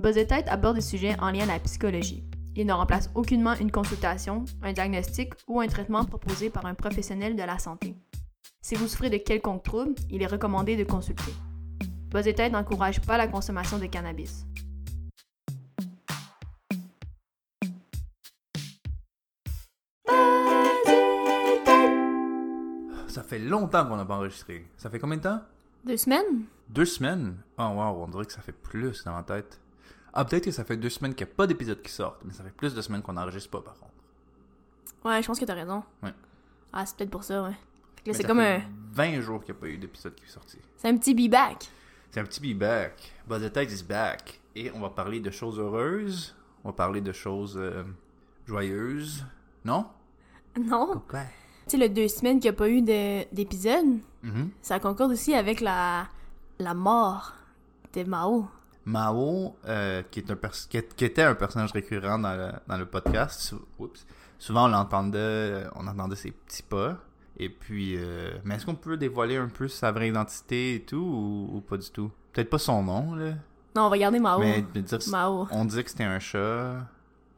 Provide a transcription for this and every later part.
Buzz et Tête aborde des sujets en lien à la psychologie. Il ne remplace aucunement une consultation, un diagnostic ou un traitement proposé par un professionnel de la santé. Si vous souffrez de quelconque trouble, il est recommandé de consulter. Buzz et Tête n'encourage pas la consommation de cannabis. Ça fait longtemps qu'on n'a pas enregistré. Ça fait combien de temps? Deux semaines? Deux semaines? Oh wow, on dirait que ça fait plus dans ma tête. Ah, peut-être que ça fait deux semaines qu'il n'y a pas d'épisode qui sortent, mais ça fait plus de semaines qu'on n'enregistre pas par contre. Ouais, je pense que t'as raison. Ouais. Ah, c'est peut-être pour ça, ouais. Fait que c'est comme fait un... 20 jours qu'il n'y a pas eu d'épisode qui est sorti. C'est un petit be-back. C'est un petit be back. Buzz the Tech is back. Et on va parler de choses heureuses. On va parler de choses euh, joyeuses. Non? Non? Ouais. Tu sais, le deux semaines qu'il n'y a pas eu de- d'épisode, Mhm. ça concorde aussi avec la, la mort de Mao. Mao, euh, qui, est un pers- qui, était un personnage récurrent dans le, dans le podcast, sou- oups. souvent on l'entendait, on entendait ses petits pas. Et puis, euh, mais est-ce qu'on peut dévoiler un peu sa vraie identité et tout, ou, ou pas du tout? Peut-être pas son nom, là. Non, on va garder Mao. Mais, mais dire, Mao. on disait que c'était un chat,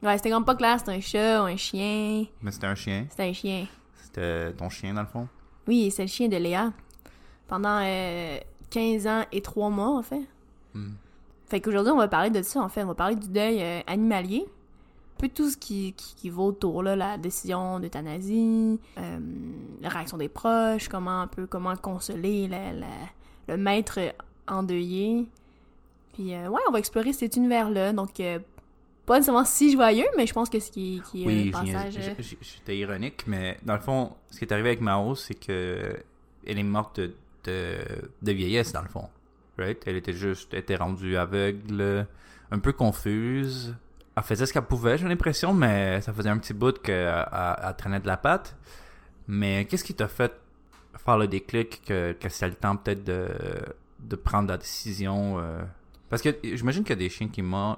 Ouais, c'était comme pas clair, c'était un chat ou un chien. mais c'était un chien. C'était un chien. C'était ton chien, dans le fond? Oui, c'est le chien de Léa. Pendant euh, 15 ans et 3 mois, en fait. Hmm. Fait qu'aujourd'hui, on va parler de ça, en fait. On va parler du deuil euh, animalier. Un peu tout ce qui, qui, qui va autour, là, la décision d'euthanasie, euh, la réaction des proches, comment un peu, comment consoler la- la- le maître endeuillé. Puis, euh, ouais, on va explorer cet univers-là. Donc, pas nécessairement si joyeux, mais je pense que ce qui, qui est Oui, passage... j'ai- j'étais ironique, mais dans le fond, ce qui est arrivé avec Mao, c'est que elle est morte de, de, de vieillesse, dans le fond. Right? Elle était juste, était rendue aveugle, un peu confuse. Elle faisait ce qu'elle pouvait, j'ai l'impression, mais ça faisait un petit bout qu'elle elle- elle traînait de la patte. Mais qu'est-ce qui t'a fait faire le déclic que, que c'était le temps peut-être de, prendre la décision euh, Parce que j'imagine qu'il y a des chiens qui meurent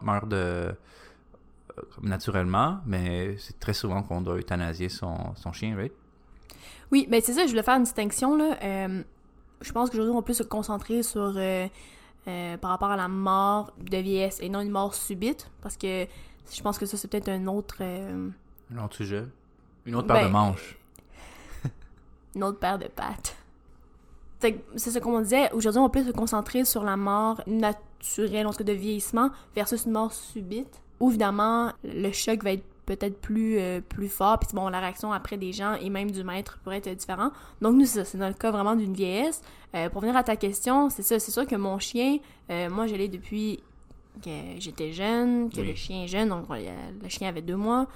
comme naturellement, mais c'est très souvent qu'on doit euthanasier son, son chien, right? Oui, ben c'est ça, je voulais faire une distinction là. Euh, je pense qu'aujourd'hui on peut se concentrer sur euh, euh, par rapport à la mort de vieillesse et non une mort subite, parce que je pense que ça c'est peut-être un autre euh, Un autre sujet. Une autre paire Ben, de manches. une autre paire de pattes. C'est ce qu'on disait. Aujourd'hui, on peut se concentrer sur la mort naturelle, en tout cas de vieillissement, versus une mort subite. Où évidemment, le choc va être peut-être plus, euh, plus fort. Puis bon, la réaction après des gens et même du maître pourrait être différente. Donc nous, c'est ça. C'est dans le cas vraiment d'une vieillesse. Euh, pour venir à ta question, c'est ça. C'est sûr que mon chien, euh, moi, je l'ai depuis que j'étais jeune, que Oui. le chien est jeune. Donc le chien avait deux mois.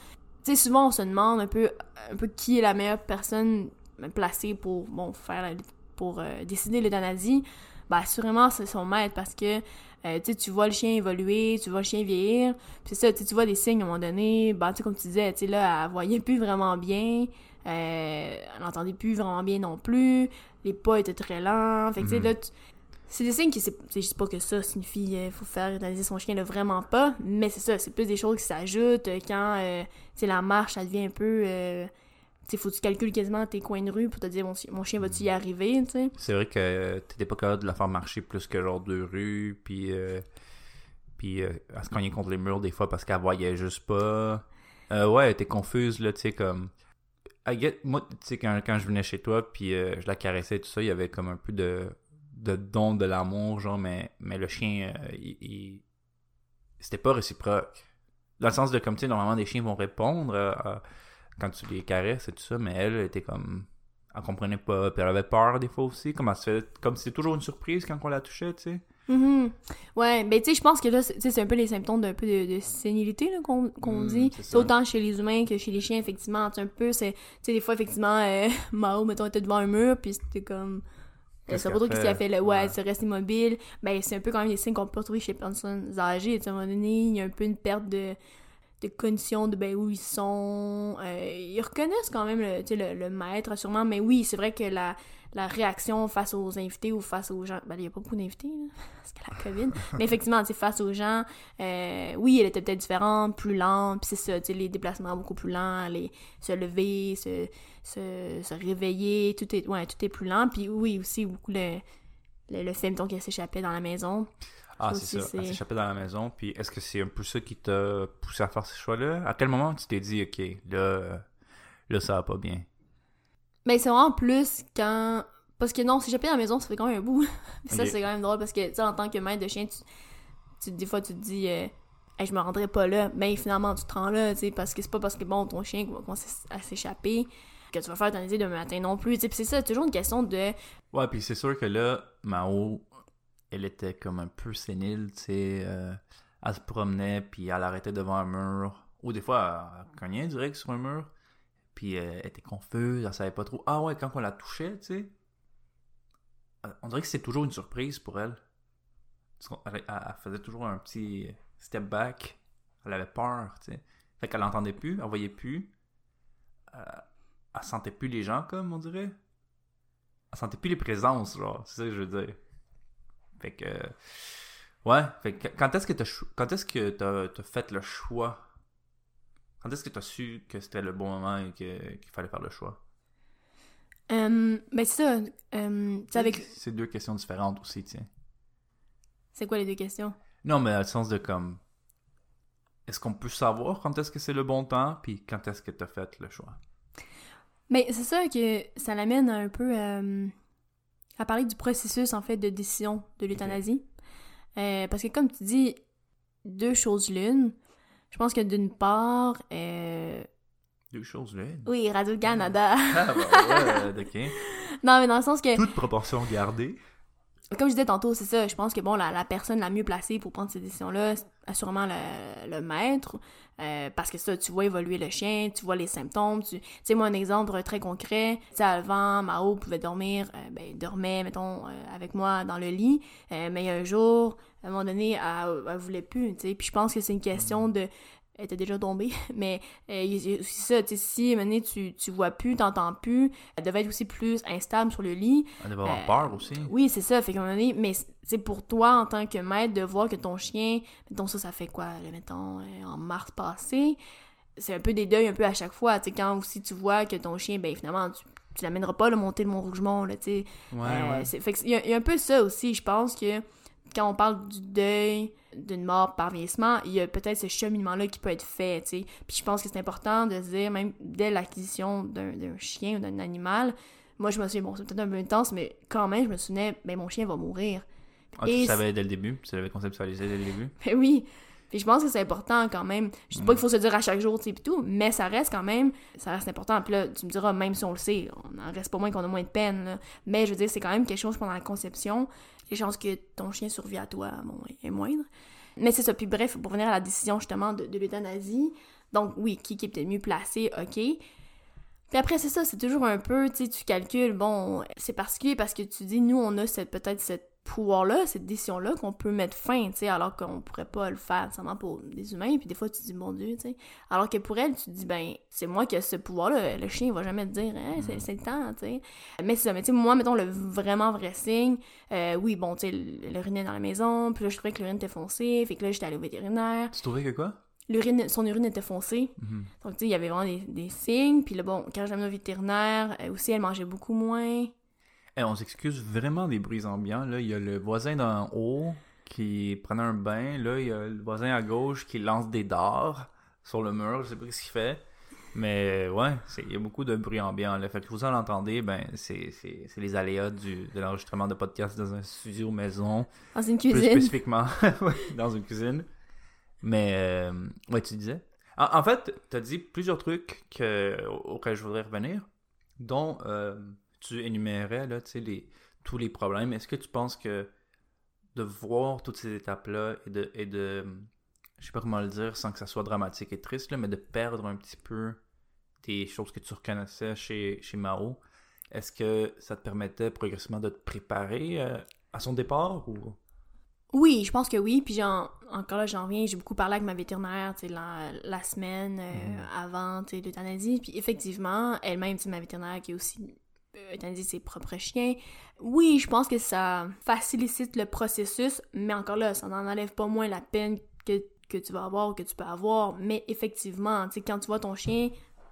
Tu sais, souvent, on se demande un peu, un peu qui est la meilleure personne placée pour, bon, faire la- pour décider l'euthanasie. Ben, assurément, c'est son maître parce que, euh, tu vois le chien évoluer, tu vois le chien vieillir. Puis c'est ça, tu vois des signes à un moment donné. Ben, comme tu disais, tu là, elle voyait plus vraiment bien. Euh, elle n'entendait plus vraiment bien non plus. Les pas étaient très lents. Fait que, tu sais, là, tu- c'est des signes qui, c'est, sais, je pas que ça signifie euh, faut faire euthanasier son chien, là, vraiment pas, mais c'est ça, c'est plus des choses qui s'ajoutent quand, euh, tu la marche, ça devient un peu, euh, faut que tu calcules quasiment tes coins de rue pour te dire, mon, mon chien va-tu y arriver, tu. C'est vrai que t'étais pas capable de la faire marcher plus que genre deux rues, puis, euh, puis euh, elle se cognait contre les murs des fois parce qu'elle voyait juste pas. Euh, ouais, était confuse, là, tu sais, comme... I get- Moi, tu sais, quand, quand je venais chez toi, puis euh, je la caressais et tout ça, il y avait comme un peu de, de don de l'amour, genre, mais, mais le chien, euh, il, il- C'était pas réciproque. Dans le sens de, comme, tu sais, normalement, des chiens vont répondre euh, à- quand tu les caresses et tout ça, mais elle, elle était comme elle comprenait pas, puis elle avait peur des fois aussi, comme elle se fait, comme c'est toujours une surprise quand on la touchait, tu sais. Mhm. Ouais, ben tu sais, je pense que là, c'est tu sais, c'est un peu les symptômes d'un peu de, de sénilité qu'on Mm, dit. c'est autant chez les humains que chez les chiens, effectivement. C'est un peu, c'est, tu sais, des fois, effectivement, euh, Mao, mettons, était devant un mur, puis c'était comme... Elle sait pas trop qu'est-ce qu'elle fait? là. Ouais, Ouais. elle se reste immobile. Ben, c'est un peu quand même des signes qu'on peut retrouver chez les personnes âgées. Tu à un moment donné, il y a un peu une perte de, de condition de ben, où ils sont. Euh, ils reconnaissent quand même le, le, maître, sûrement. Mais oui, c'est vrai que la, la réaction face aux invités ou face aux gens. Ben, il n'y a pas beaucoup d'invités, parce que la COVID. Mais effectivement, face aux gens, euh, oui, elle était peut-être différente, plus lente. Puis c'est ça, les déplacements beaucoup plus lents, les, se lever, se, se, se réveiller, tout est, ouais, tout est plus lent. Puis oui, aussi, beaucoup le, le, le s'échappait dans la maison. Ah, Ça c'est ça. C'est- s'échappait dans la maison. Puis est-ce que c'est un peu ça qui t'a poussé à faire ce choix-là? À quel moment tu t'es dit, OK, là, là ça va pas bien? Mais c'est vraiment plus quand. Parce que non, j'appelle à la maison, ça fait quand même un bout. Ça, c'est quand même drôle parce que, tu sais, en tant que maître de chien, tu, tu- des fois, tu te dis, euh, Hey, je me rendrai pas là. Mais finalement, tu te rends là, tu sais, parce que c'est pas parce que, bon, ton chien va commencer à s'échapper que tu vas faire euthanasie demain matin non plus. Tu sais, Puis c'est ça, toujours une question de. Ouais, puis c'est sûr que là, Mao, elle était comme un peu sénile, tu sais. euh, elle se promenait, puis elle arrêtait devant un mur. Ou des fois, elle cognait direct sur un mur. Puis euh, elle était confuse, elle savait pas trop. Ah ouais, quand on la touchait, tu sais. euh, On dirait que c'est toujours une surprise pour elle. Elle, faisait toujours un petit step back. Elle avait peur, tu sais. Fait qu'elle entendait plus, elle voyait plus. Elle sentait plus les gens, comme on dirait. Elle sentait plus les présences, genre. C'est ça que je veux dire. Fait que. Ouais. Fait que quand est-ce que t'as cho- quand est-ce que t'as t'as fait le choix? Quand est-ce que t'as su que c'était le bon moment et qu'il fallait faire le choix? Ben c'est ça. tu avec. C'est deux questions différentes aussi, tiens. C'est quoi les deux questions? Non, mais dans le sens de comme. Est-ce qu'on peut savoir quand est-ce que c'est le bon temps, puis quand est-ce que t'as fait le choix? Mais c'est ça que ça l'amène un peu euh, à parler du processus en fait de décision de l'euthanasie. Euh, parce que comme tu dis, deux choses l'une. Je pense que d'une part, euh, Deux choses là. oui, Radio-Canada. Ah, bah ouais, ok. non, mais dans le sens que, Toute proportion gardée. Comme je disais tantôt, c'est ça, je pense que bon, la, personne la mieux placée pour prendre ces décisions-là, assurément le, maître. Euh, parce que ça, tu vois évoluer le chien, tu vois les symptômes. Tu sais, moi, un exemple très concret, tu sais, avant, Mao pouvait dormir, euh, ben, dormait, mettons, euh, avec moi dans le lit. Euh, mais un jour, à un moment donné, elle, elle voulait plus, tu sais. Puis je pense que c'est une question de... Elle était déjà tombée, mais euh, a aussi ça, tu sais, si, donné, tu, tu vois plus, t'entends plus, elle devait être aussi plus instable sur le lit. Elle devait avoir Euh, peur aussi. Oui, c'est ça. Fait qu'à un moment donné, mais c'est pour toi, en tant que maître, de voir que ton chien, mettons ça, ça fait quoi, là, mettons, euh, en mars passé, c'est un peu des deuils un peu à chaque fois. Tu sais, quand aussi tu vois que ton chien, ben finalement, tu, tu l'amèneras pas le monter le Mont-Rougemont, là, tu sais. Ouais, Euh, ouais. c'est- Fait y, il y a un peu ça aussi, je pense que quand on parle du deuil d'une mort par vieillissement, il y a peut-être ce cheminement-là qui peut être fait, tu sais. Puis je pense que c'est important de se dire, même dès l'acquisition d'un chien ou d'un animal, moi je me souviens, bon, c'est peut-être un peu intense, mais quand même, je me souvenais, ben mon chien va mourir. Ah, tu Et savais dès le début, tu l'avais conceptualisé dès le début? Ben oui. Puis je pense que c'est important quand même. Je dis pas qu'il faut se dire à chaque jour, tu sais, tout, mais ça reste quand même, ça reste important. Puis là, tu me diras, même si on le sait, on en reste pas moins qu'on a moins de peine, là. Mais je veux dire, c'est quand même quelque chose pendant la conception. Les chances que ton chien survit à toi, bon, est moindre. Mais c'est ça. Puis bref, pour revenir à la décision justement de, de l'euthanasie, donc oui, qui, qui est peut-être mieux placé, ok. Puis après, c'est ça, c'est toujours un peu, tu sais, tu calcules, bon, c'est particulier parce que tu dis, nous, on a peut-être cette pouvoir-là, cette décision-là qu'on peut mettre fin, tu sais, alors qu'on pourrait pas le faire seulement pour des humains, puis des fois, tu dis, mon Dieu, tu sais. Alors que pour elle, tu te dis, ben, c'est moi qui ai ce pouvoir-là, le chien, il va jamais te dire, hey, c'est c'est le temps, tu sais. Mais c'est ça, mais tu sais, moi, mettons, le vraiment vrai signe, euh, oui, bon, tu sais, l'urine est dans la maison, puis là, je trouvais que l'urine était foncée, fait que là, j'étais allée au vétérinaire, Tu trouvais que quoi? L'urine, son urine était foncée, Mhm. donc, tu sais, il y avait vraiment des, des signes. Puis là, bon, quand je l'amenais au vétérinaire, euh, aussi, elle mangeait beaucoup moins. On s'excuse vraiment des bruits ambiants. Là, il y a le voisin d'en haut qui prenait un bain. Là, il y a le voisin à gauche qui lance des dards sur le mur. Je sais pas ce qu'il fait. Mais ouais, il y a beaucoup de bruit ambiant. Là. Fait que vous en entendez, ben, c'est les aléas du, de l'enregistrement de podcast dans un studio maison. Dans une Plus cuisine. spécifiquement, ouais, dans une cuisine. Mais, euh, ouais, tu disais. En, en fait, tu as dit plusieurs trucs que, auxquels je voudrais revenir, dont euh, tu énumérais là, tu sais, les, tous les problèmes. Est-ce que tu penses que de voir toutes ces étapes-là et de, et de, je sais pas comment le dire sans que ça soit dramatique et triste, là, mais de perdre un petit peu des choses que tu reconnaissais chez, chez Mao, est-ce que ça te permettait progressivement de te préparer euh, à son départ ou... Oui, je pense que oui. Puis j'en, encore là, j'en reviens. J'ai beaucoup parlé avec ma vétérinaire, la, la semaine euh, Mhm. avant, l'euthanasie. Puis effectivement, elle-même, ma vétérinaire qui est aussi euthanasié ses propres chiens. Oui, je pense que ça facilite le processus, mais encore là, ça n'en enlève pas moins la peine que, que tu vas avoir que tu peux avoir. Mais effectivement, tu sais, quand tu vois ton chien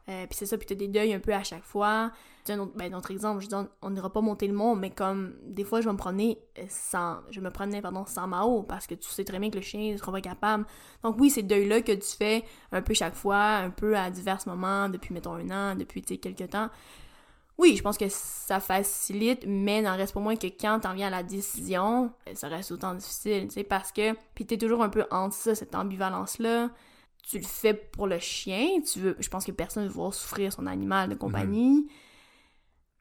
Euh, puis c'est ça, puis t'as des deuils un peu à chaque fois. C'est un autre, ben, un autre exemple, je dis, on- on n'ira pas monter le mont, mais comme des fois, je vais me promener sans, je me promenais, pardon, sans Mao, parce que tu sais très bien que le chien ne sera pas capable. Donc oui, ces deuils-là que tu fais un peu chaque fois, un peu à divers moments, depuis, mettons, un an, depuis, tu sais, quelques temps. Oui, je pense que ça facilite, mais n'en reste pas moins que quand t'en viens à la décision, euh, ça reste autant difficile, tu sais, parce que, puis t'es toujours un peu entre ça, cette ambivalence-là. Tu le fais pour le chien, tu veux, je pense que personne ne veut voir souffrir son animal de compagnie,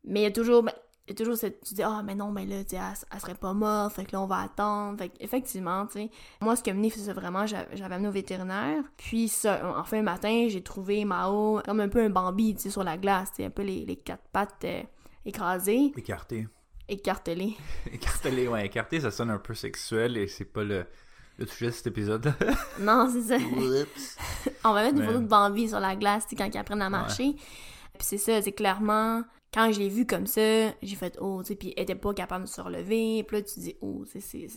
mais il y a toujours, ben, il y a toujours cette, tu dis, ah, mais non, mais là, tu sais, elle, elle serait pas morte, fait que là, on va attendre, fait que, effectivement, tu sais, moi, ce qui a mené, c'est vraiment, j'a- j'avais amené au vétérinaire, puis ça, en fin de matin, j'ai trouvé Mao comme un peu un Bambi, tu sais, sur la glace, tu sais, un peu les, les quatre pattes euh, écrasées, Écarté. écartelées. Écartelé, ouais, écarté, ça sonne un peu sexuel et c'est pas le, le sujet de cet épisode-là. non, c'est ça. On va mettre une Mais- photo de Bambi sur la glace, tu sais, quand ils apprennent à marcher. Puis c'est ça, c'est clairement, quand je l'ai vu comme ça, j'ai fait oh, tu sais, puis elle était pas capable de se relever. Puis là, tu dis oh, c'est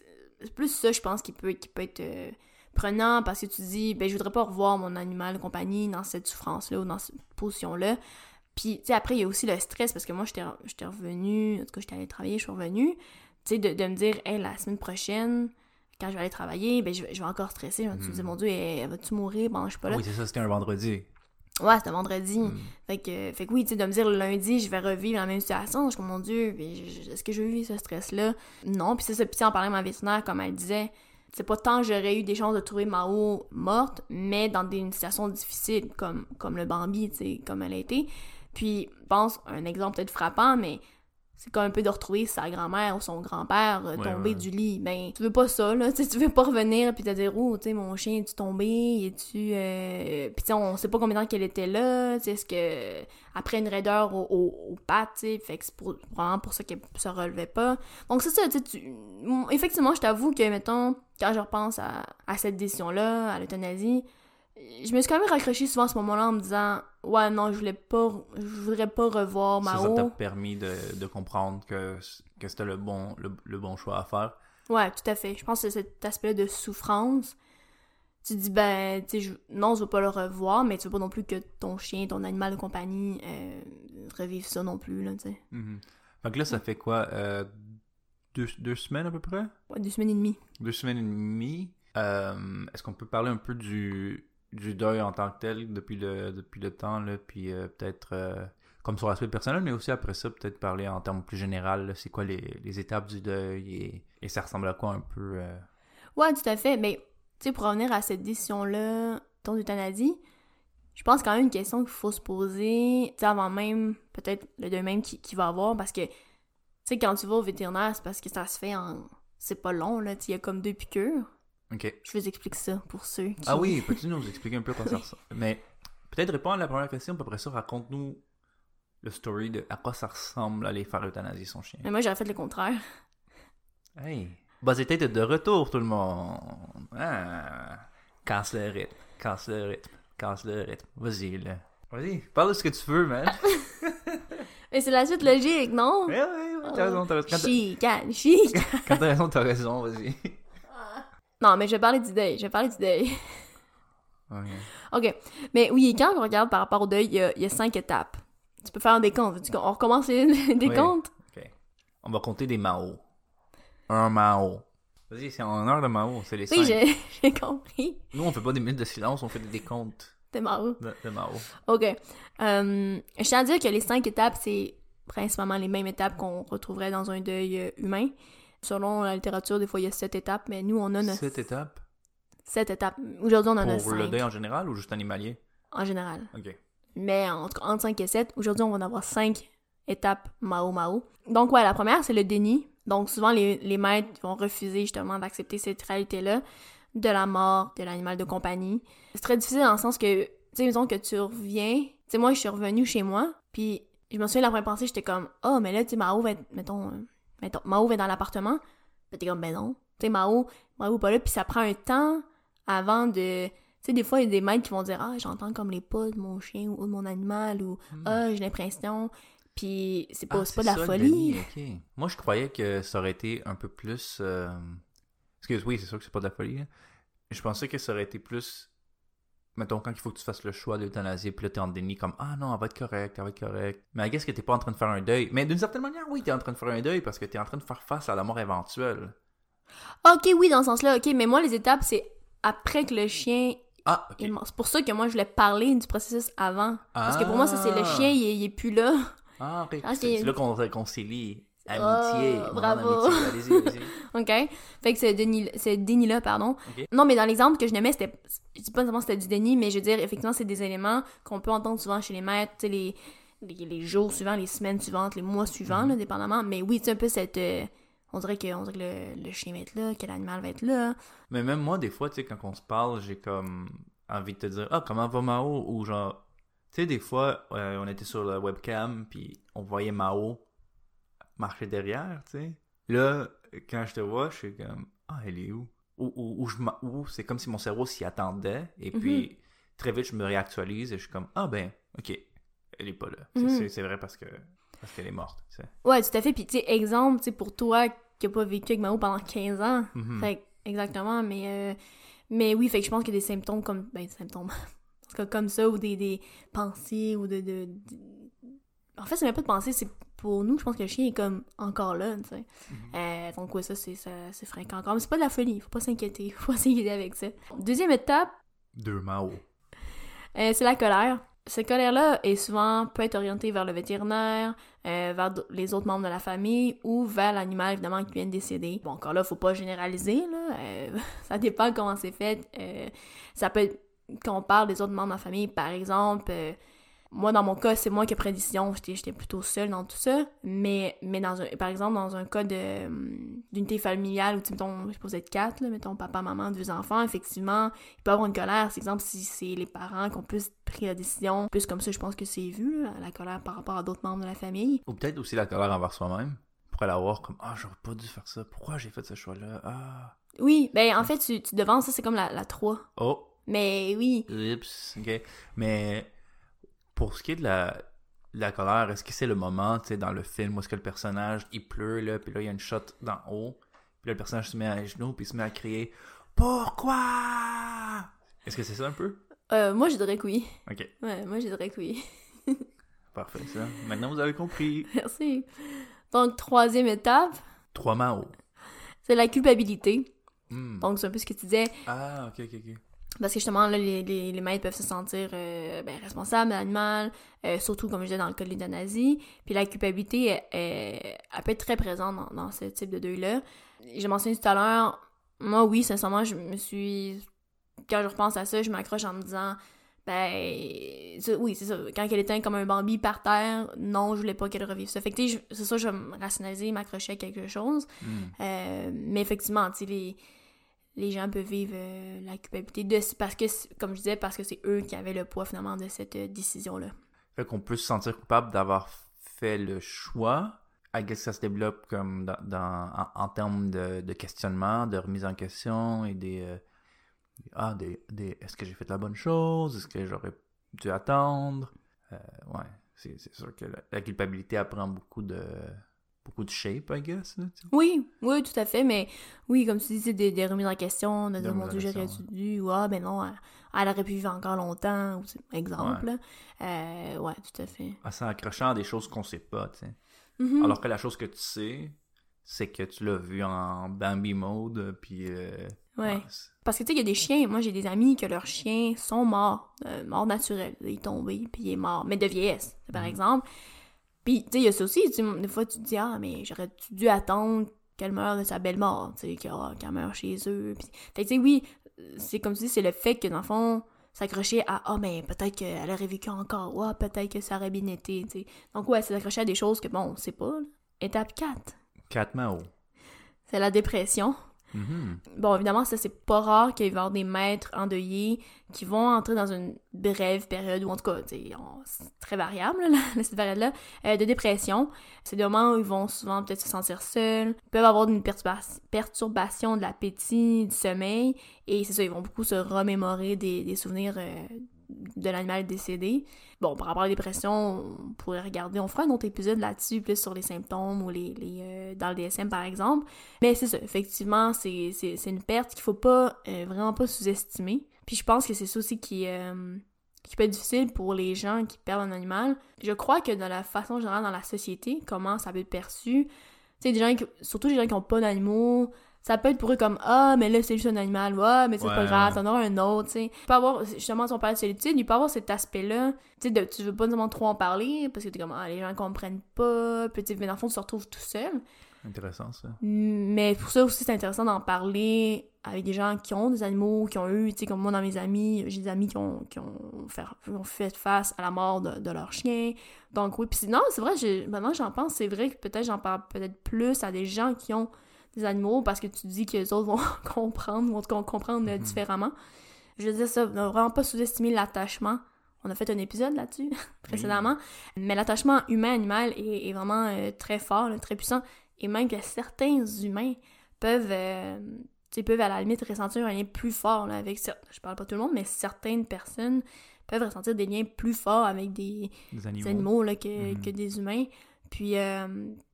plus ça, je pense, qui peut, qui peut être euh, prenant parce que tu dis, ben, je voudrais pas revoir mon animal de compagnie dans cette souffrance-là ou dans cette position-là. Puis, tu sais, après, il y a aussi le stress parce que moi, j'étais revenue, en tout cas, j'étais allée travailler, je suis revenue. Tu sais, de, de me dire, hey, la semaine prochaine, quand je vais aller travailler, ben, je, vais- je vais encore stresser. Je vais me dire, mon Dieu, elle, elle va-tu mourir? Bon, je suis pas là. Oui, c'est ça, c'était un vendredi. Ouais, c'était vendredi. Mm. Fait que, fait que oui, tu sais, de me dire le lundi, je vais revivre la même situation. Je suis comme, mon Dieu, est-ce que je vais vivre ce stress-là? Non, puis c'est ça. Puis en parlant avec ma vétérinaire, comme elle disait, c'est pas tant que j'aurais eu des chances de trouver Mao morte, mais dans des une situation difficile, comme, comme le Bambi, tu sais, comme elle a été. Puis, je pense, un exemple peut-être frappant, mais c'est comme un peu de retrouver sa grand-mère ou son grand-père euh, Ouais, tombé ouais. du lit. Ben, tu veux pas ça, là. Tu veux pas revenir puis te dire, oh, tu sais, mon chien, est-tu tombé? Es-tu. Euh... Puis, tu on sait pas combien de temps qu'elle était là. Tu sais, est-ce que. Après une raideur aux, aux pattes, tu sais, fait que c'est pour... vraiment pour ça qu'elle se relevait pas. Donc, c'est ça, tu- Effectivement, je t'avoue que, mettons, quand je repense à, à cette décision-là, à l'euthanasie, je me suis quand même raccrochée souvent à ce moment-là en me disant ouais non je voulais pas je voudrais pas revoir Ça, ça Mao t'a permis de, de comprendre que, que c'était le bon, le, le bon choix à faire. Ouais, tout à fait. Je pense que c'est cet aspect de souffrance. Tu dis, ben, tu sais, non, je veux pas le revoir, mais tu veux pas non plus que ton chien, ton animal de compagnie, euh, revive ça non plus, là, tu sais. Fait que là, ça fait quoi? euh, deux, deux semaines à peu près? Ouais, deux semaines et demie. Deux semaines et demie. Euh, Est-ce qu'on peut parler un peu du, du deuil en tant que tel depuis le, depuis le temps, là, puis euh, peut-être euh, comme sur l'aspect personnel, mais aussi après ça, peut-être parler en termes plus général, là, c'est quoi les, les étapes du deuil et, et ça ressemble à quoi un peu? euh, Ouais, tout à fait. Mais, tu sais, pour revenir à cette décision-là, ton euthanasie, je pense quand même une question qu'il faut se poser, tu sais, avant même, peut-être le deuil même qui, qui va avoir, parce que, tu sais, quand tu vas au vétérinaire, c'est parce que ça se fait en. C'est pas long, là, il y a comme deux piqûres. Ok. Je vous explique ça pour ceux qui. Ah oui, peux-tu nous expliquer un peu quoi ça? Ressemble? Mais peut-être répondre à la première question, puis après ça, raconte-nous le story de à quoi ça ressemble aller faire euthanasier son chien. Mais moi, j'aurais fait le contraire. Hey! Buzz était de retour, tout le monde! Ah! Casse le rythme, casse le rythme, casse le rythme. Vas-y, là. Vas-y, parle de ce que tu veux, man. Mais c'est la suite logique, non? Ouais, ouais, t'as raison, t'as raison. Chicane, chicane. Quand t'as raison, t'as raison, vas-y. Non, mais je vais parler du deuil. Je vais parler du deuil. Ok. OK. Mais oui, quand on regarde par rapport au deuil, il y a, il y a cinq étapes. Tu peux faire un décompte. Veux-tu qu'on- On recommence les les décomptes? Ok. On va compter des Mao. Un Mao. Vas-y, c'est en heure de Mao, c'est les Oui, cinq. j'ai j'ai compris. Nous, on fait pas des minutes de silence, on fait des décomptes T'es marrant. de, de Mao. OK. Euh, je tiens à dire que les cinq étapes, c'est principalement les mêmes étapes qu'on retrouverait dans un deuil euh, humain. Selon la littérature, des fois, il y a sept étapes, mais nous, on en a Cette étape sept étapes. Aujourd'hui, on en a pour cinq, le deuil en général ou juste animalier? en général. Ok. Mais entre, entre 5 et 7, aujourd'hui, on va en avoir 5 étapes Mao Mao. Donc, ouais, la première, c'est le déni. Donc, souvent, les, les maîtres vont refuser justement d'accepter cette réalité-là de la mort de l'animal de compagnie. C'est très difficile dans le sens que, tu sais, disons que tu reviens. Tu sais, moi, je suis revenue chez moi, puis je me souviens, la première pensée, j'étais comme, oh, mais là, tu sais, Mao va être, mettons, mettons, Mao va être dans l'appartement. T'es comme, ben non. Tu sais, Mao, Mao est pas là, puis ça prend un temps avant de. Tu sais, des fois, il y a des maîtres qui vont dire Ah, j'entends comme les pas de mon chien ou de mon animal, ou Ah, j'ai l'impression. Puis c'est pas, Ah, c'est pas de la ça, folie. Moi, je croyais que ça aurait été un peu plus. euh, Excuse, oui, c'est sûr que c'est pas de la folie. là. Je pensais que ça aurait été plus mettons, quand il faut que tu fasses le choix d'euthanasier, puis là, t'es en déni, comme, ah non, elle va être correcte, elle va être correcte. Mais I guess que t'es pas en train de faire un deuil. Mais d'une certaine manière, oui, t'es en train de faire un deuil parce que t'es en train de faire face à la mort éventuelle. Ok, oui, dans ce sens-là, ok, mais moi, les étapes, c'est après que le chien Ah, ok. est mort. C'est pour ça que moi, je voulais parler du processus avant. Parce que pour moi, ça, c'est le Ah. chien, il est, il est plus là. Ah, ok. Ah, c'est là qu'on réconcilie. Amitié. Oh, bravo. amitié. Allez-y, allez-y. OK? Fait que ce déni, ce déni-là, pardon. Ok. Non, mais dans l'exemple que je nommais, c'était. Je dis pas nécessairement c'était du déni, mais je veux dire, effectivement, c'est des éléments qu'on peut entendre souvent chez les maîtres, tu sais, les, les, les jours suivants, les semaines suivantes, les mois suivants, Mhm. là, dépendamment. Mais oui, c'est un peu cette. euh, on dirait que, on dirait que le, le chien va être là, que l'animal va être là. Mais même moi, des fois, tu sais, quand on se parle, j'ai comme envie de te dire Ah, comment va Mao? Ou genre, tu sais, des fois, euh, on était sur la webcam, puis on voyait Mao marcher derrière, tu sais. Là, quand je te vois, je suis comme Ah, elle est où Ou, ou, ou je c'est comme si mon cerveau s'y attendait, et puis très vite, je me réactualise et je suis comme Ah, ben, ok, elle est pas là. C'est- Mhm. C'est vrai parce que parce qu'elle est morte, tu sais. Ouais, tout à fait. Puis, tu sais, exemple, tu sais, pour toi qui a pas vécu avec Mao pendant 15 ans. Mhm. Fait que, exactement, mais, euh, mais oui, fait que je pense qu'il y a des symptômes comme, ben, des symptômes, en tout cas, comme ça, ou des, des pensées, ou de, de, de- En fait, c'est même pas de pensée, c'est pour nous, je pense que le chien est comme encore là, tu sais. Euh, donc, ouais, ça, c'est, ça, c'est fréquent encore. Mais c'est pas de la folie, faut pas s'inquiéter, faut pas s'inquiéter avec ça. Deuxième étape, Deux Mao. euh, c'est la colère. Cette colère-là est souvent peut être orientée vers le vétérinaire, euh, vers les autres membres de la famille ou vers l'animal évidemment qui vient de décéder. Bon, encore là, faut pas généraliser, là. ça dépend comment c'est fait. Ça peut être quand on parle des autres membres de la famille, par exemple. Moi, dans mon cas, c'est moi qui ai pris la décision. J'étais, plutôt seule dans tout ça. Mais, mais dans un, par exemple, dans un cas hum, d'unité familiale où, tu mettons, je sais pas, vous êtes quatre, là, mettons, papa, maman, deux enfants, effectivement, il peut y avoir une colère. C'est exemple si c'est les parents qui ont plus pris la décision. Plus comme ça, je pense que c'est vu, là, la colère par rapport à d'autres membres de la famille. Ou peut-être aussi la colère envers soi-même. Pour l'avoir comme Ah, j'aurais pas dû faire ça. Pourquoi j'ai fait ce choix-là? Ah. Oui, ben en fait, tu, tu devances, ça, c'est comme la, la 3. Oh. Mais oui, Oups. Ok. Mais pour ce qui est de la, la colère, est-ce que c'est le moment, tu sais, dans le film où est-ce que le personnage il pleut, là, puis là il y a une shot d'en haut, puis là le personnage se met à genoux, puis il se met à crier Pourquoi Est-ce que c'est ça un peu? Euh, moi, je dirais que oui. Ok. Ouais, moi, je dirais que oui. Parfait, ça. Maintenant vous avez compris. Merci. Donc, troisième étape, Trois Mao. c'est la culpabilité. Hmm. Donc, c'est un peu ce que tu disais. Ah, ok, ok, ok. Parce que justement, là, les, les, les maîtres peuvent se sentir euh, ben, responsables de l'animal, euh, surtout, comme je disais, dans le cas de l'euthanasie. Puis la culpabilité, elle, elle- elle peut être très présente dans, dans ce type de deuil-là. J'ai mentionné tout à l'heure, moi, oui, sincèrement, je me suis... Quand je repense à ça, je m'accroche en me disant, ben... ça- oui, c'est ça. Quand elle était comme un Bambi par terre, non, je voulais pas qu'elle revive ça. Fait que, je- c'est ça, je vais me rationaliser, m'accrocher à quelque chose. Hmm. Euh, mais effectivement, tu sais, les, les gens peuvent vivre euh, la culpabilité de parce que, comme je disais, parce que c'est eux qui avaient le poids finalement de cette euh, décision-là. Fait qu'on peut se sentir coupable d'avoir fait le choix. I guess ça se développe comme dans, en, termes de, questionnement, de remise en question et des. euh, ah, des. Est-ce que j'ai fait la bonne chose? Est-ce que j'aurais dû attendre? Ouais, c'est sûr que la culpabilité apprend beaucoup de. Beaucoup de shape, I guess. là. Oui, oui, tout à fait, mais oui, comme tu dis, c'est des, des remises en question, de Des dire, mon Dieu, j'aurais dû, ou ah, ben non, elle, elle aurait pu vivre encore longtemps, ou, exemple. Euh, ouais, tout à fait. En s'accrochant à des choses qu'on sait pas, tu sais. Mhm. Alors que la chose que tu sais, c'est que tu l'as vu en Bambi mode, puis. euh, Ouais. c'est- Parce que tu sais, il y a des chiens, moi j'ai des amis que leurs chiens sont morts, euh, morts naturels. Il est tombé, puis il est mort, mais de vieillesse, par Mhm. exemple. Puis, tu sais, il y a ça aussi, des fois tu te dis, ah, mais j'aurais dû attendre qu'elle meure de sa belle mort, tu sais, qu'elle meure chez eux. Puis, fait que, tu sais, oui, c'est comme tu dis, c'est le fait que, dans le fond, s'accrocher à, ah, mais peut-être qu'elle aurait vécu encore, ou ah, peut-être que ça aurait bien été, tu sais. Donc, ouais, c'est s'accrocher à des choses que, bon, on sait pas. là. Étape 4, Quatre Mao. c'est la dépression. Mhm. Bon, évidemment, ça, c'est pas rare qu'il y avoir des maîtres endeuillés qui vont entrer dans une brève période, ou en tout cas, c'est très variable, là, cette période-là, euh, de dépression. C'est des moments où ils vont souvent peut-être se sentir seuls, ils peuvent avoir une perturba- perturbation de l'appétit, du sommeil, et c'est ça, ils vont beaucoup se remémorer des, des souvenirs euh, de l'animal décédé. Bon, par rapport à la dépression, on pourrait regarder, on fera un autre épisode là-dessus, plus sur les symptômes ou les, les euh, dans le DSM par exemple. Mais c'est ça, effectivement, c'est une perte qu'il faut pas, euh, vraiment pas sous-estimer. Puis je pense que c'est ça aussi qui, euh, qui peut être difficile pour les gens qui perdent un animal. Je crois que dans la façon générale dans la société, comment ça peut être perçu, tu sais, des gens surtout les gens qui n'ont pas d'animaux, ça peut être pour eux comme Ah, mais là, c'est juste un animal, ouais, mais c'est Ouais, pas grave, t'en auras un autre, tu sais. Peut avoir, justement, si on parle de solitude, il peut avoir cet aspect-là, tu sais, de tu veux pas nécessairement trop en parler parce que t'es comme Ah, les gens comprennent pas, puis tu mais dans le fond, tu te retrouves tout seul. Intéressant, ça. Mais pour ça aussi, c'est intéressant d'en parler avec des gens qui ont des animaux, qui ont eu, tu sais, comme moi dans mes amis, j'ai des amis qui ont, qui ont, fait, qui ont fait face à la mort de, de leur chien. Donc oui, puis non, c'est vrai, maintenant j'en pense, c'est vrai que peut-être j'en parle peut-être plus à des gens qui ont des animaux parce que tu dis que les autres vont comprendre, tout cas comprendre euh, Mhm. différemment. Je veux dire ça, ne vraiment pas sous-estimer l'attachement. On a fait un épisode là-dessus précédemment. Mais l'attachement humain-animal est, est vraiment euh, très fort, là, très puissant. Et même que certains humains peuvent, euh, tu sais, peuvent à la limite ressentir un lien plus fort là, avec... cer- Je parle pas tout le monde, mais certaines personnes peuvent ressentir des liens plus forts avec des, Des des animaux. là, que, Mhm. que des humains. Puis, euh,